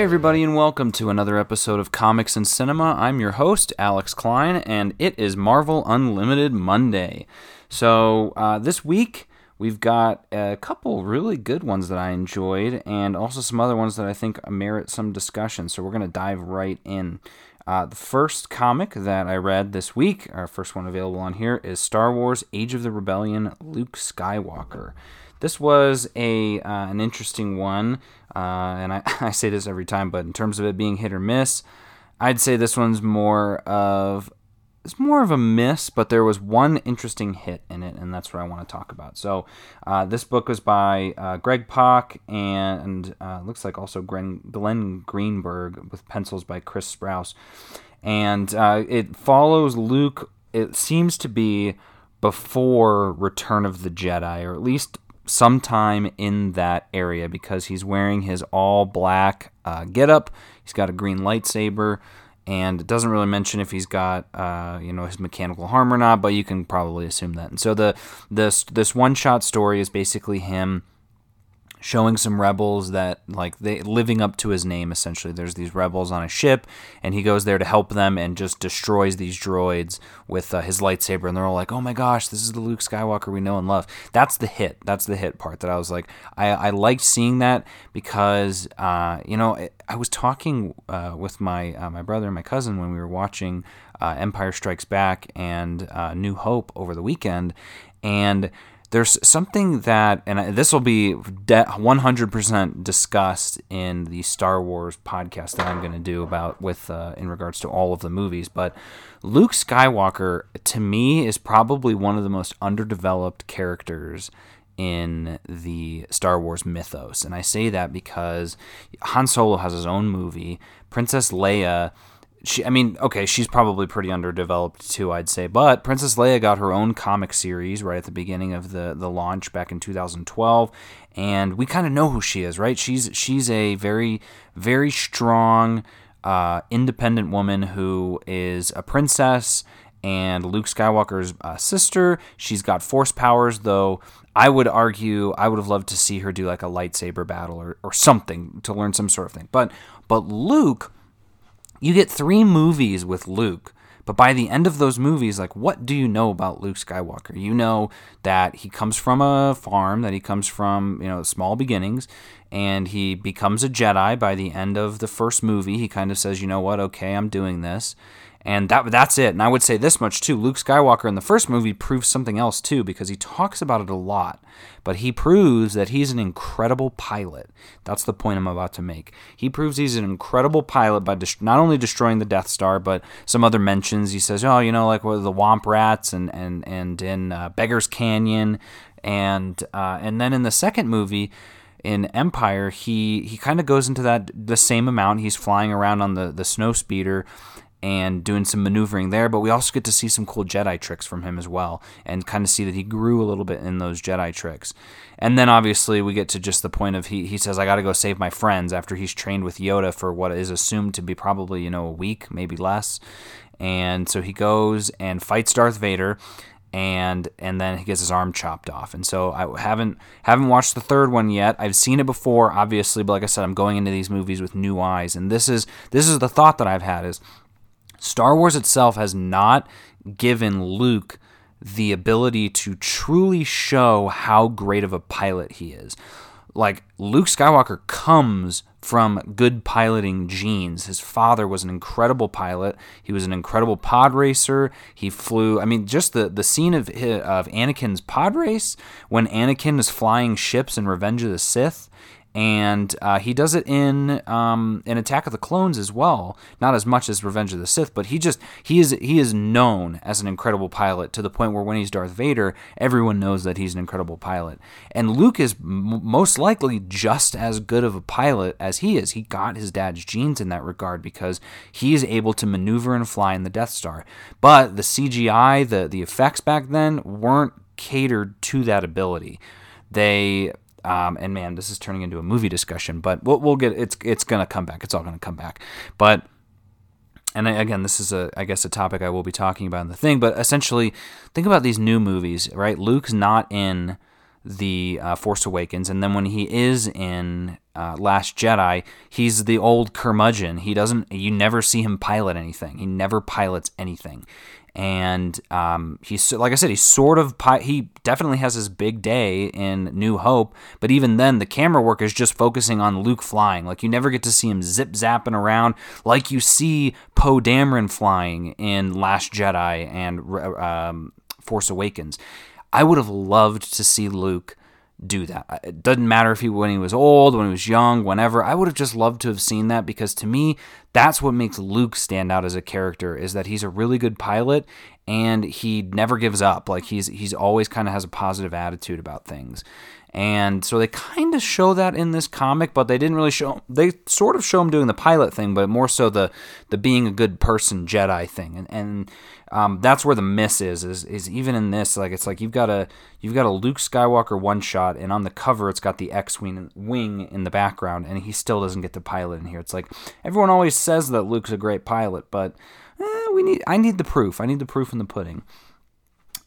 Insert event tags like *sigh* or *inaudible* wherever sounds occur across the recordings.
Hey, everybody, and welcome to another episode of Comics and Cinema. I'm your host, Alex Klein, and it is Marvel Unlimited Monday. So, uh, this week, we've got a couple really good ones that I enjoyed, and also some other ones that I think merit some discussion. So, we're going to dive right in. Uh, the first comic that I read this week, our first one available on here, is Star Wars Age of the Rebellion Luke Skywalker. This was a uh, an interesting one, uh, and I, *laughs* I say this every time, but in terms of it being hit or miss, I'd say this one's more of it's more of a miss, but there was one interesting hit in it, and that's what I want to talk about. So, uh, this book was by uh, Greg Pak and uh, looks like also Glenn, Glenn, Greenberg with pencils by Chris Sprouse. And uh, it follows Luke, it seems to be before Return of the Jedi, or at least sometime in that area because he's wearing his all black uh, getup. He's got a green lightsaber, and it doesn't really mention if he's got uh, you know his mechanical harm or not, but you can probably assume that. And so the this this one shot story is basically him showing some rebels that like they living up to his name essentially. There's these rebels on a ship and he goes there to help them and just destroys these droids with uh, his lightsaber and they're all like oh my gosh this is the luke skywalker we know and love. That's the hit. That's the hit part that i was like i, I liked seeing that because uh, you know i was talking uh, with my uh, my brother and my cousin when we were watching uh, empire strikes back and uh, new hope over the weekend and there's something that, and this will be 100% discussed in the Star Wars podcast that I'm going to do about with uh, in regards to all of the movies. But Luke Skywalker, to me, is probably one of the most underdeveloped characters in the Star Wars mythos, and I say that because Han Solo has his own movie. Princess Leia she I mean, okay, she's probably pretty underdeveloped too, I'd say. But Princess Leia got her own comic series right at the beginning of the the launch back in 2012, and we kind of know who she is, right? She's she's a very very strong uh, independent woman who is a princess and Luke Skywalker's uh, sister. She's got force powers, though. I would argue I would have loved to see her do like a lightsaber battle or, or something to learn some sort of thing. But but Luke you get three movies with Luke, but by the end of those movies, like, what do you know about Luke Skywalker? You know that he comes from a farm, that he comes from, you know, small beginnings, and he becomes a Jedi by the end of the first movie. He kind of says, you know what, okay, I'm doing this and that that's it. And I would say this much too: Luke Skywalker in the first movie proves something else too, because he talks about it a lot. But he proves that he's an incredible pilot. That's the point I'm about to make. He proves he's an incredible pilot by dest- not only destroying the Death Star, but some other mentions. He says, "Oh, you know, like with the Womp Rats and and and in uh, Beggar's Canyon, and uh, and then in the second movie." in Empire, he he kind of goes into that the same amount. He's flying around on the the snow speeder, and doing some maneuvering there. But we also get to see some cool Jedi tricks from him as well, and kind of see that he grew a little bit in those Jedi tricks. And then obviously we get to just the point of he he says I got to go save my friends after he's trained with Yoda for what is assumed to be probably you know a week, maybe less. And so he goes and fights Darth Vader and and then he gets his arm chopped off. And so I haven't haven't watched the third one yet. I've seen it before, obviously, but like I said, I'm going into these movies with new eyes. And this is this is the thought that I've had is Star Wars itself has not given Luke the ability to truly show how great of a pilot he is. Like, Luke Skywalker comes from good piloting genes. His father was an incredible pilot. He was an incredible pod racer. He flew. I mean, just the, the scene of of Anakin's pod race when Anakin is flying ships in Revenge of the Sith and uh, he does it in um, in Attack of the Clones as well. Not as much as Revenge of the Sith, but he just he is he is known as an incredible pilot to the point where when he's Darth Vader, everyone knows that he's an incredible pilot. And Luke is m- most likely just as good of a pilot as he is. He got his dad's genes in that regard because he is able to maneuver and fly in the Death Star. But the CGI, the the effects back then weren't catered to that ability. They um, and man, this is turning into a movie discussion, but we'll, we'll get it's it's gonna come back. It's all gonna come back. But and again, this is a I guess a topic I will be talking about in the thing. But essentially, think about these new movies, right? Luke's not in the uh, Force Awakens, and then when he is in uh, Last Jedi, he's the old curmudgeon. He doesn't. You never see him pilot anything. He never pilots anything, and um, he's like I said, he's sort of he definitely has his big day in New Hope, but even then, the camera work is just focusing on Luke flying. Like you never get to see him zip zapping around like you see Poe Dameron flying in Last Jedi and um, Force Awakens. I would have loved to see Luke do that. It doesn't matter if he when he was old, when he was young, whenever. I would have just loved to have seen that because to me, that's what makes Luke stand out as a character is that he's a really good pilot and he never gives up. Like he's he's always kind of has a positive attitude about things. And so they kind of show that in this comic, but they didn't really show. They sort of show him doing the pilot thing, but more so the the being a good person Jedi thing. And and um, that's where the miss is, is. Is even in this, like it's like you've got a you've got a Luke Skywalker one shot, and on the cover it's got the X wing wing in the background, and he still doesn't get to pilot in here. It's like everyone always says that Luke's a great pilot, but eh, we need I need the proof. I need the proof in the pudding.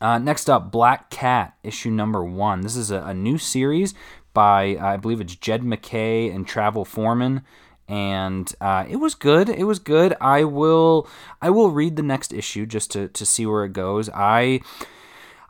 Uh, next up, Black Cat, issue number one. This is a, a new series by, uh, I believe it's Jed MacKay and Travel Foreman and uh, it was good. It was good. I will I will read the next issue just to, to see where it goes. I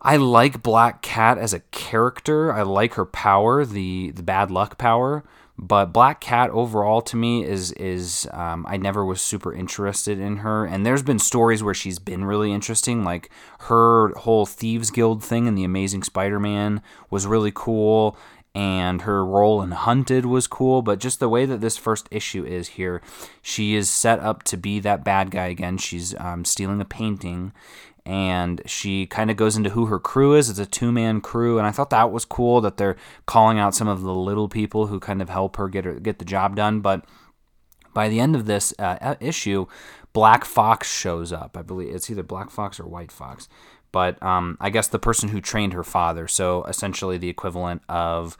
I like Black Cat as a character. I like her power, the the bad luck power. But Black Cat overall to me is is um, I never was super interested in her, and there's been stories where she's been really interesting, like her whole Thieves Guild thing in the Amazing Spider-Man was really cool, and her role in Hunted was cool. But just the way that this first issue is here, she is set up to be that bad guy again. She's um, stealing a painting, and she kind of goes into who her crew is. It's a two man crew, and I thought that was cool that they're calling out some of the little people who kind of help her get her, get the job done. But by the end of this uh, issue, Black Fox shows up. I believe it's either Black Fox or White Fox, but um, I guess the person who trained her father. So essentially, the equivalent of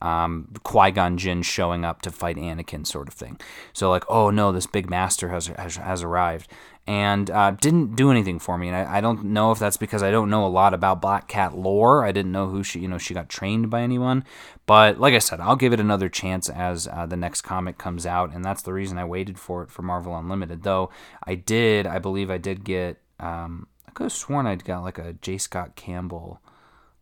um, Qui Gon Jinn showing up to fight Anakin, sort of thing. So like, oh no, this big master has has, has arrived, and uh, didn't do anything for me. And I, I, don't know if that's because I don't know a lot about Black Cat lore. I didn't know who she, you know, she got trained by anyone. But like I said, I'll give it another chance as uh, the next comic comes out, and that's the reason I waited for it for Marvel Unlimited. Though I did, I believe I did get. Um, I could have sworn I'd got like a J. Scott Campbell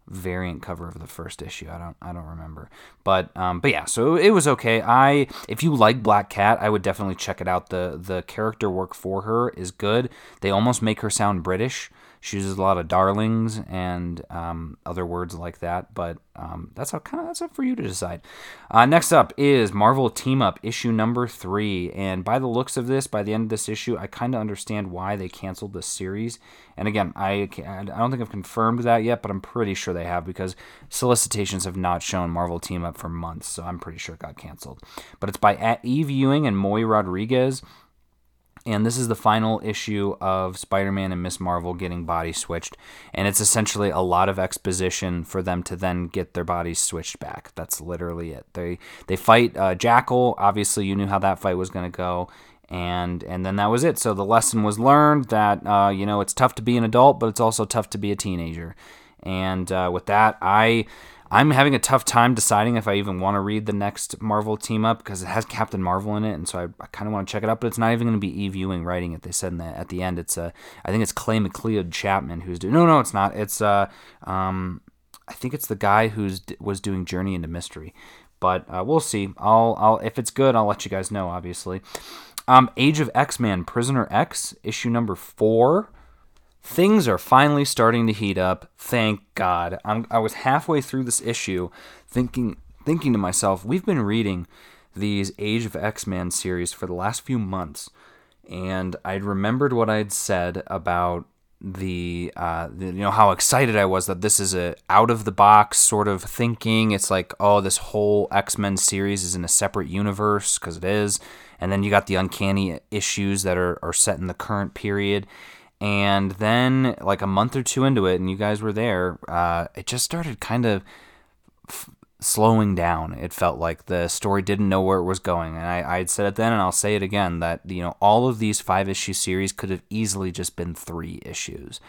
variant cover of the first issue. I don't I don't remember. But um but yeah, so it was okay. I if you like Black Cat, I would definitely check it out. The the character work for her is good. They almost make her sound British. She uses a lot of darlings and um, other words like that, but um, that's how kind of that's up for you to decide. Uh, next up is Marvel Team Up issue number three, and by the looks of this, by the end of this issue, I kind of understand why they canceled this series. And again, I I don't think I've confirmed that yet, but I'm pretty sure they have because solicitations have not shown Marvel Team Up for months, so I'm pretty sure it got canceled. But it's by Eve Ewing and Moy Rodriguez and this is the final issue of Spider-Man and Miss Marvel getting body switched, and it's essentially a lot of exposition for them to then get their bodies switched back. That's literally it. They they fight uh, Jackal. Obviously, you knew how that fight was going to go, and and then that was it. So the lesson was learned that uh, you know it's tough to be an adult, but it's also tough to be a teenager. And uh, with that, I I'm having a tough time deciding if I even want to read the next Marvel team up because it has Captain Marvel in it, and so I, I kind of want to check it out. But it's not even going to be Eve Ewing writing it. They said in the, at the end, it's uh, I think it's Clay McLeod Chapman who's doing. No, no, it's not. It's uh, um, I think it's the guy who's was doing Journey into Mystery. But uh, we'll see. I'll, I'll if it's good, I'll let you guys know. Obviously, um, Age of X Man Prisoner X issue number four. Things are finally starting to heat up. Thank God. I'm, I was halfway through this issue, thinking thinking to myself, we've been reading these Age of X Men series for the last few months, and I'd remembered what I'd said about the, uh, the, you know how excited I was that this is a out of the box sort of thinking. It's like oh this whole X Men series is in a separate universe because it is, and then you got the uncanny issues that are are set in the current period, and then, like a month or two into it, and you guys were there, uh, it just started kind of f- slowing down. It felt like the story didn't know where it was going. And I, I'd said it then, and I'll say it again that, you know, all of these five issue series could have easily just been three issues.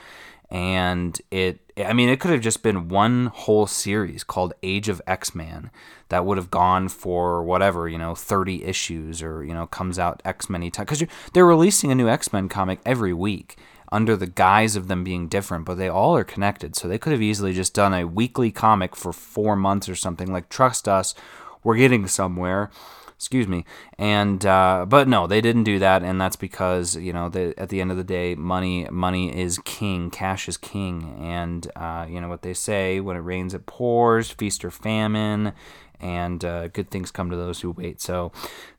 and it I mean it could have just been one whole series called Age of X-Man that would have gone for whatever, you know, 30 issues or, you know, comes out X many times cuz they're releasing a new X-Men comic every week under the guise of them being different, but they all are connected. So they could have easily just done a weekly comic for 4 months or something like trust us, we're getting somewhere. Excuse me. And uh, but no they didn't do that and that's because you know they, at the end of the day money money is king cash is king. And uh, you know what they say when it rains it pours feast or famine and uh, good things come to those who wait. So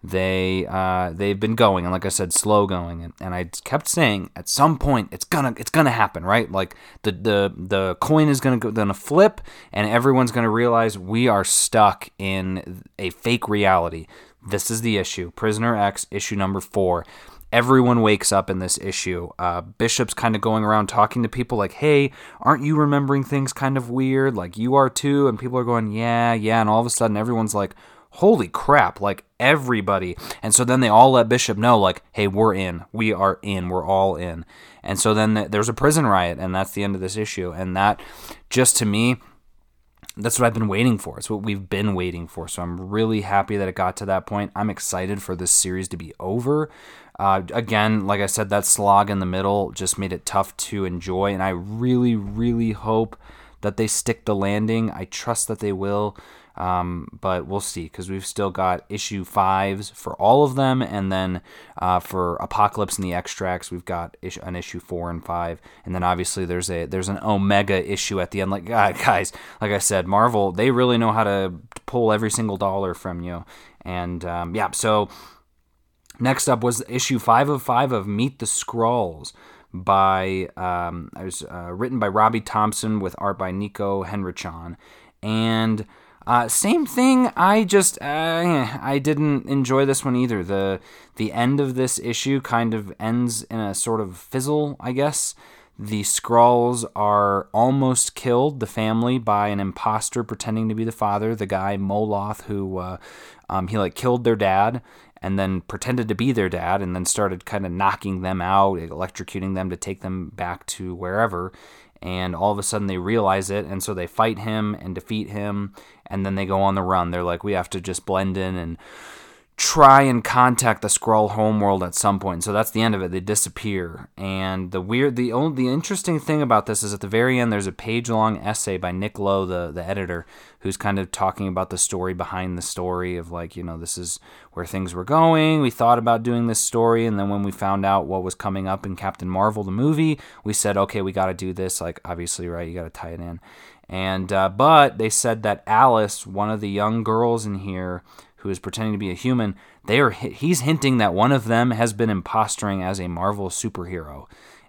they uh, they've been going, and like I said, slow going, and, and I kept saying at some point it's gonna it's gonna happen, right? Like the the the coin is gonna go, gonna flip, and everyone's gonna realize we are stuck in a fake reality. This is the issue. Prisoner X, issue number four. Everyone wakes up in this issue. Uh, Bishop's kind of going around talking to people like, hey, aren't you remembering things kind of weird? Like you are too. And people are going, yeah, yeah. And all of a sudden, everyone's like, holy crap, like everybody. And so then they all let Bishop know, like, hey, we're in. We are in. We're all in. And so then there's a prison riot, and that's the end of this issue. And that, just to me, that's what I've been waiting for. It's what we've been waiting for. So I'm really happy that it got to that point. I'm excited for this series to be over. Uh, again, like I said, that slog in the middle just made it tough to enjoy, and I really, really hope that they stick the landing. I trust that they will. Um, but we'll see because we've still got issue fives for all of them, and then uh, for Apocalypse and the Extracts, we've got issue, an issue four and five, and then obviously there's a there's an Omega issue at the end. Like *laughs* guys, like I said, Marvel they really know how to pull every single dollar from you, and um, yeah, so. Next up was issue five of five of Meet the Skrulls by um, it was uh, written by Robbie Thompson with art by Niko Henrichon, and uh, same thing. I just uh, I didn't enjoy this one either. the The end of this issue kind of ends in a sort of fizzle, I guess. The Skrulls are almost killed, the family, by an imposter pretending to be the father, the guy Moloth, who uh, um, he like killed their dad and then pretended to be their dad, and then started kind of knocking them out, electrocuting them to take them back to wherever. And all of a sudden they realize it and so they fight him and defeat him and then they go on the run. They're like we have to just blend in and try and contact the Skrull homeworld at some point. So that's the end of it. They disappear. And the weird, the only, the interesting thing about this is at the very end, there's a page long essay by Nick Lowe, the, the editor, who's kind of talking about the story behind the story of like, you know, this is where things were going. We thought about doing this story. And then when we found out what was coming up in Captain Marvel, the movie, we said, okay, we got to do this. Like, obviously, right? You got to tie it in. And, uh, but they said that Alice, one of the young girls in here, who is pretending to be a human, they are he's hinting that one of them has been impostoring as a Marvel superhero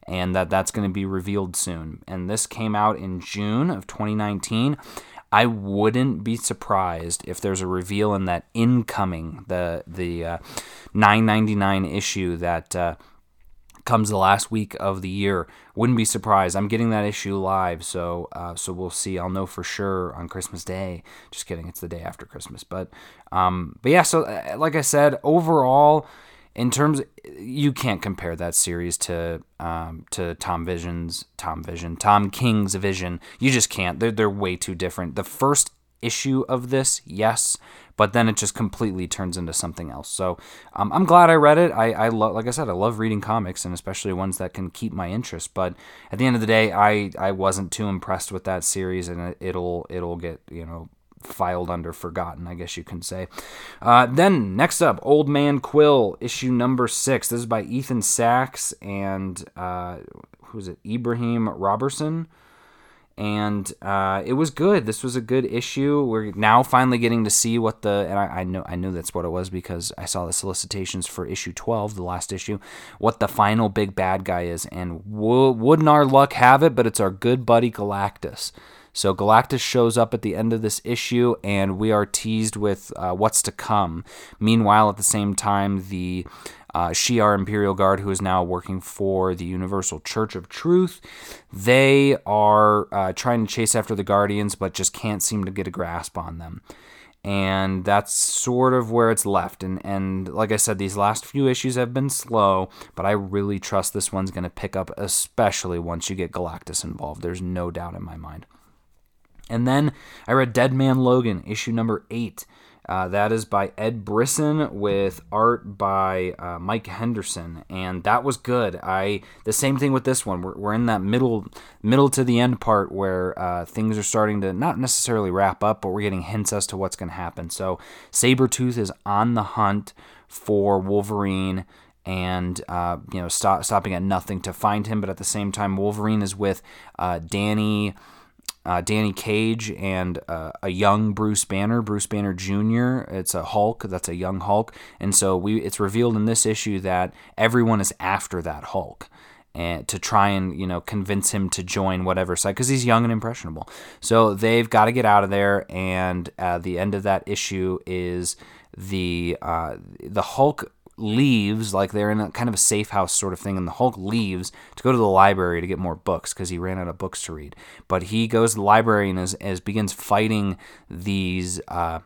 and that that's going to be revealed soon. And this came out in June of 2019. I wouldn't be surprised if there's a reveal in that incoming the the uh, 999 issue that uh, comes the last week of the year. Wouldn't be surprised. I'm getting that issue live, so uh, so we'll see. I'll know for sure on Christmas Day. Just kidding, it's the day after Christmas. But um, but yeah. So uh, like I said, overall, in terms, you can't compare that series to um, to Tom Vision's Tom Vision, Tom King's Vision. You just can't. They're they're way too different. The first issue of this, yes, but then it just completely turns into something else. So um, I'm glad I read it. I, I like I said, I love reading comics and especially ones that can keep my interest. But at the end of the day, I, I wasn't too impressed with that series, and it, it'll it'll get you know filed under forgotten, I guess you can say. Uh, then next up, Old Man Quill, issue number six. This is by Ethan Sacks and uh, who's it? Ibrahim Robertson and uh, it was good. This was a good issue. We're now finally getting to see what the and I, I, know I knew that's what it was because I saw the solicitations for issue twelve, the last issue, what the final big bad guy is, and w- wouldn't our luck have it? But it's our good buddy Galactus. So Galactus shows up at the end of this issue, and we are teased with uh, what's to come. Meanwhile, at the same time, the uh, Shi'ar Imperial Guard, who is now working for the Universal Church of Truth. They are uh, trying to chase after the Guardians, but just can't seem to get a grasp on them. and that's sort of where it's left. And and like I said, these last few issues have been slow, but I really trust this one's going to pick up, especially once you get Galactus involved. There's no doubt in my mind. And then I read Dead Man Logan, issue number eight. Uh, that is by Ed Brisson with art by uh, Mike Henderson, and that was good. I the same thing with this one. We're, we're in that middle middle to the end part where uh, things are starting to not necessarily wrap up, but we're getting hints as to what's going to happen. So Sabretooth is on the hunt for Wolverine and uh, you know stop, stopping at nothing to find him, but at the same time Wolverine is with uh, Dani uh, Dani Cage and uh, a young Bruce Banner, Bruce Banner Jr. It's a Hulk that's a young Hulk, and so we it's revealed in this issue that everyone is after that Hulk. And to try and you know convince him to join whatever side because he's young and impressionable, so they've got to get out of there. And uh, the end of that issue is the uh, the Hulk leaves, like they're in a kind of a safe house sort of thing, and the Hulk leaves to go to the library to get more books because he ran out of books to read. But he goes to the library and as, as begins fighting these uh,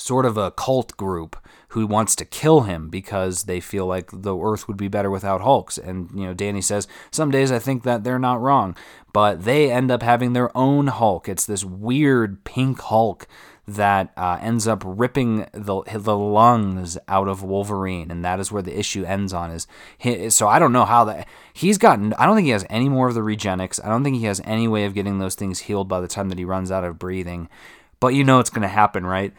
sort of a cult group who wants to kill him because they feel like the Earth would be better without Hulks. And you know, Dani says some days I think that they're not wrong, but they end up having their own Hulk. It's this weird pink Hulk that uh, ends up ripping the the lungs out of Wolverine, and that is where the issue ends on. Is so I don't know how that he's gotten. I don't think he has any more of the regenics. I don't think he has any way of getting those things healed by the time that he runs out of breathing. But you know it's going to happen, right?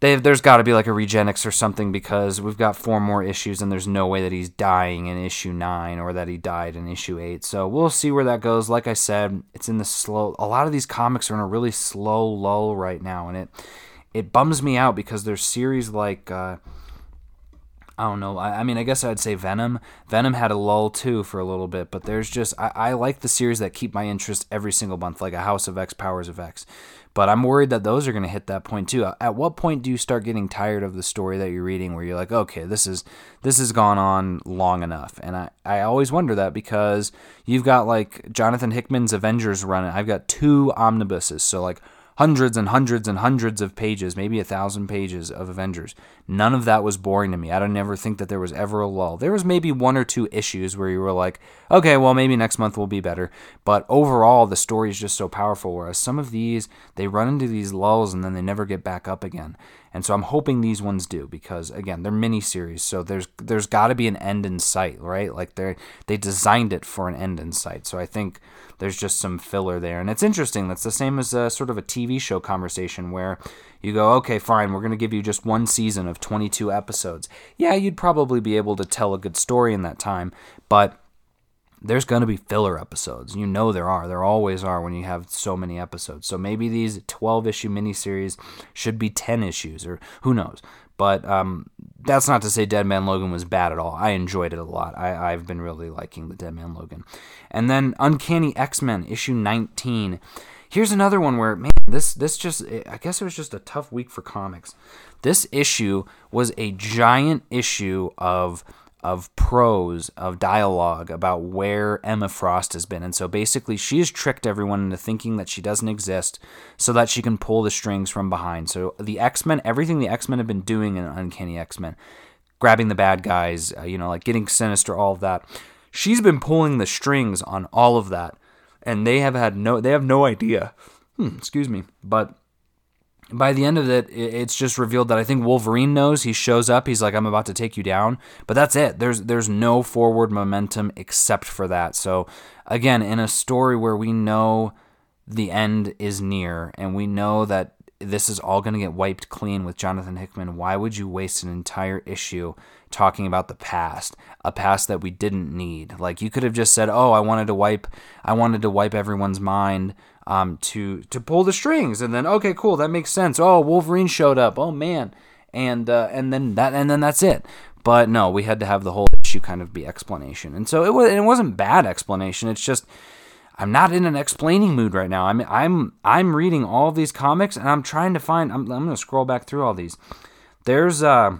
They've, there's got to be like a Regenix or something because we've got four more issues and there's no way that he's dying in issue nine or that he died in issue eight. So we'll see where that goes. Like I said, it's in the slow. A lot of these comics are in a really slow lull right now, and it it bums me out because there's series like. Uh, I don't know. I, I, mean, I guess I'd say Venom. Venom had a lull too for a little bit, but there's just I, I like the series that keep my interest every single month, like a House of X, Powers of X. But I'm worried that those are going to hit that point too. At what point do you start getting tired of the story that you're reading where you're like, okay, this is this has gone on long enough? And I, I always wonder that because you've got like Jonathan Hickman's Avengers run. I've got two omnibuses. So like hundreds and hundreds and hundreds of pages, maybe a thousand pages of Avengers. None of that was boring to me. I don't ever think that there was ever a lull. There was maybe one or two issues where you were like, okay, well maybe next month will be better. But overall, the story is just so powerful. Whereas some of these, they run into these lulls and then they never get back up again. And so I'm hoping these ones do because again, they're mini series, so there's there's got to be an end in sight, right? Like they they designed it for an end in sight. So I think there's just some filler there, and it's interesting. That's the same as a sort of a TV show conversation where you go, okay, fine, we're going to give you just one season of 22 episodes. Yeah, you'd probably be able to tell a good story in that time, but there's going to be filler episodes. You know there are. There always are when you have so many episodes. So maybe these 12 issue miniseries should be 10 issues, or who knows. But um, that's not to say Dead Man Logan was bad at all. I enjoyed it a lot. I, I've been really liking the Dead Man Logan. And then Uncanny X Men, issue 19. Here's another one where, man, this this just I guess it was just a tough week for comics. This issue was a giant issue of of prose, of dialogue about where Emma Frost has been. And so basically, she has tricked everyone into thinking that she doesn't exist so that she can pull the strings from behind. So the X Men, everything the X Men have been doing in Uncanny X Men, grabbing the bad guys, uh, you know, like getting sinister, all of that. She's been pulling the strings on all of that. And they have had no, they have no idea. Hmm, excuse me. But by the end of it, it's just revealed that I think Wolverine knows. He shows up. He's like, "I'm about to take you down," but that's it. There's there's no forward momentum except for that. So again, in a story where we know the end is near and we know that this is all going to get wiped clean with Jonathan Hickman, why would you waste an entire issue talking about the past, a past that we didn't need? Like you could have just said, "Oh, I wanted to wipe I wanted to wipe everyone's mind um, to to pull the strings, and then okay, cool, that makes sense. Oh, Wolverine showed up. Oh man, and uh, and then that and then that's it. But no, we had to have the whole issue kind of be explanation, and so it was. It wasn't bad explanation. It's just I'm not in an explaining mood right now. I'm I'm I'm reading all these comics, and I'm trying to find. I'm I'm gonna scroll back through all these. There's uh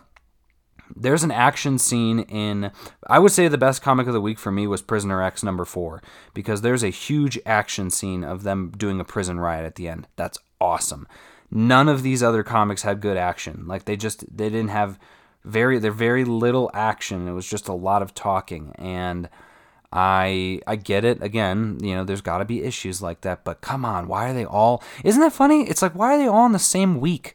there's an action scene in I would say the best comic of the week for me was Prisoner X number 4 because there's a huge action scene of them doing a prison riot at the end. That's awesome. none of these other comics had good action. Like they just they didn't have very they're very little action. It was just a lot of talking and I I get it. Again, you know, there's got to be issues like that, but come on, why are they all Isn't that funny? It's like why are they all in the same week?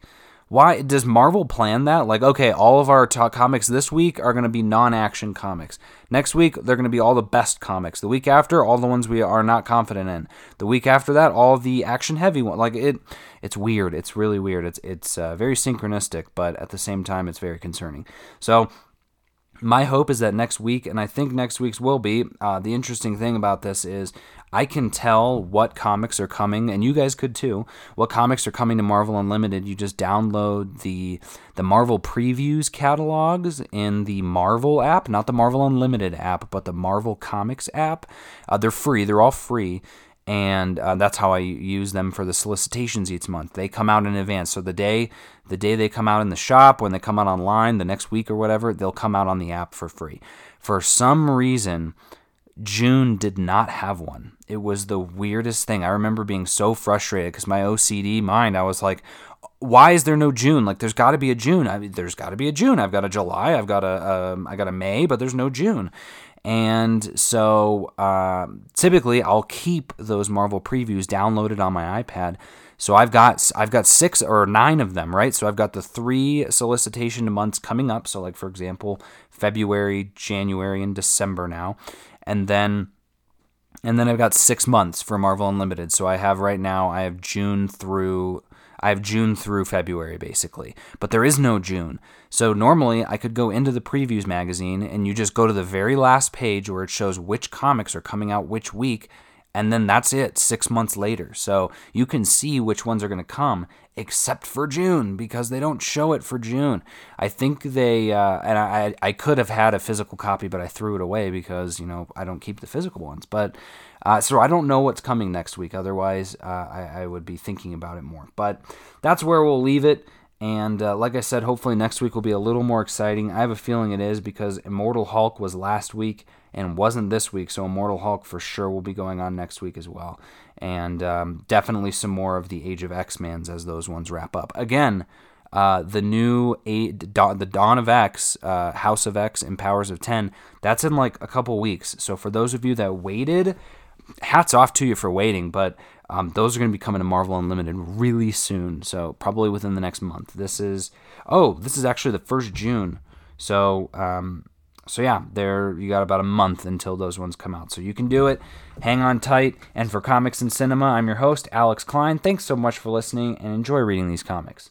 Why does Marvel plan that? Like, okay, all of our comics this week are going to be non-action comics. Next week, they're going to be all the best comics. The week after, all the ones we are not confident in. The week after that, all the action-heavy ones. Like it, it's weird. It's really weird. It's it's uh, very synchronistic, but at the same time, it's very concerning. So my hope is that next week, and I think next week's will be, uh, the interesting thing about this is I can tell what comics are coming, and you guys could too. What comics are coming to Marvel Unlimited? You just download the the Marvel Previews catalogs in the Marvel app, not the Marvel Unlimited app, but the Marvel Comics app. Uh, they're free. They're all free, and uh, that's how I use them for the solicitations each month. They come out in advance, so the day the day they come out in the shop, when they come out online, the next week or whatever, they'll come out on the app for free. For some reason, June did not have one. It was the weirdest thing. I remember being so frustrated because my OCD mind, I was like, why is there no June? Like, there's got to be a June. I mean, there's got to be a June. I've got a July. I've got a um, I got a May, but there's no June. And so uh, typically I'll keep those Marvel previews downloaded on my iPad. So I've got I've got six or nine of them, right? So I've got the three solicitation months coming up. So like for example, February, January, and December now, and then and then I've got six months for Marvel Unlimited. So I have right now I have June through I have June through February basically, but there is no June. So normally I could go into the previews magazine and you just go to the very last page where it shows which comics are coming out which week and then that's it 6 months later. So you can see which ones are going to come except for June because they don't show it for June. I think they uh, and I I could have had a physical copy but I threw it away because, you know, I don't keep the physical ones. But uh, so I don't know what's coming next week. Otherwise, uh, I, I, would be thinking about it more. But that's where we'll leave it. And uh, like I said, hopefully next week will be a little more exciting. I have a feeling it is because Immortal Hulk was last week and wasn't this week. So Immortal Hulk for sure will be going on next week as well. And um, definitely some more of the Age of X-Mans as those ones wrap up. Again, uh, the new eight, the Dawn of X, uh, House of X, and Powers of Ten. That's in like a couple weeks. So for those of you that waited, hats off to you for waiting, but um, those are going to be coming to Marvel Unlimited really soon. So probably within the next month. This is oh, this is actually the first June. So um, so yeah, there you got about a month until those ones come out. So you can do it. Hang on tight. And for Comics and Cinema, I'm your host, Alex Klein. Thanks so much for listening and enjoy reading these comics.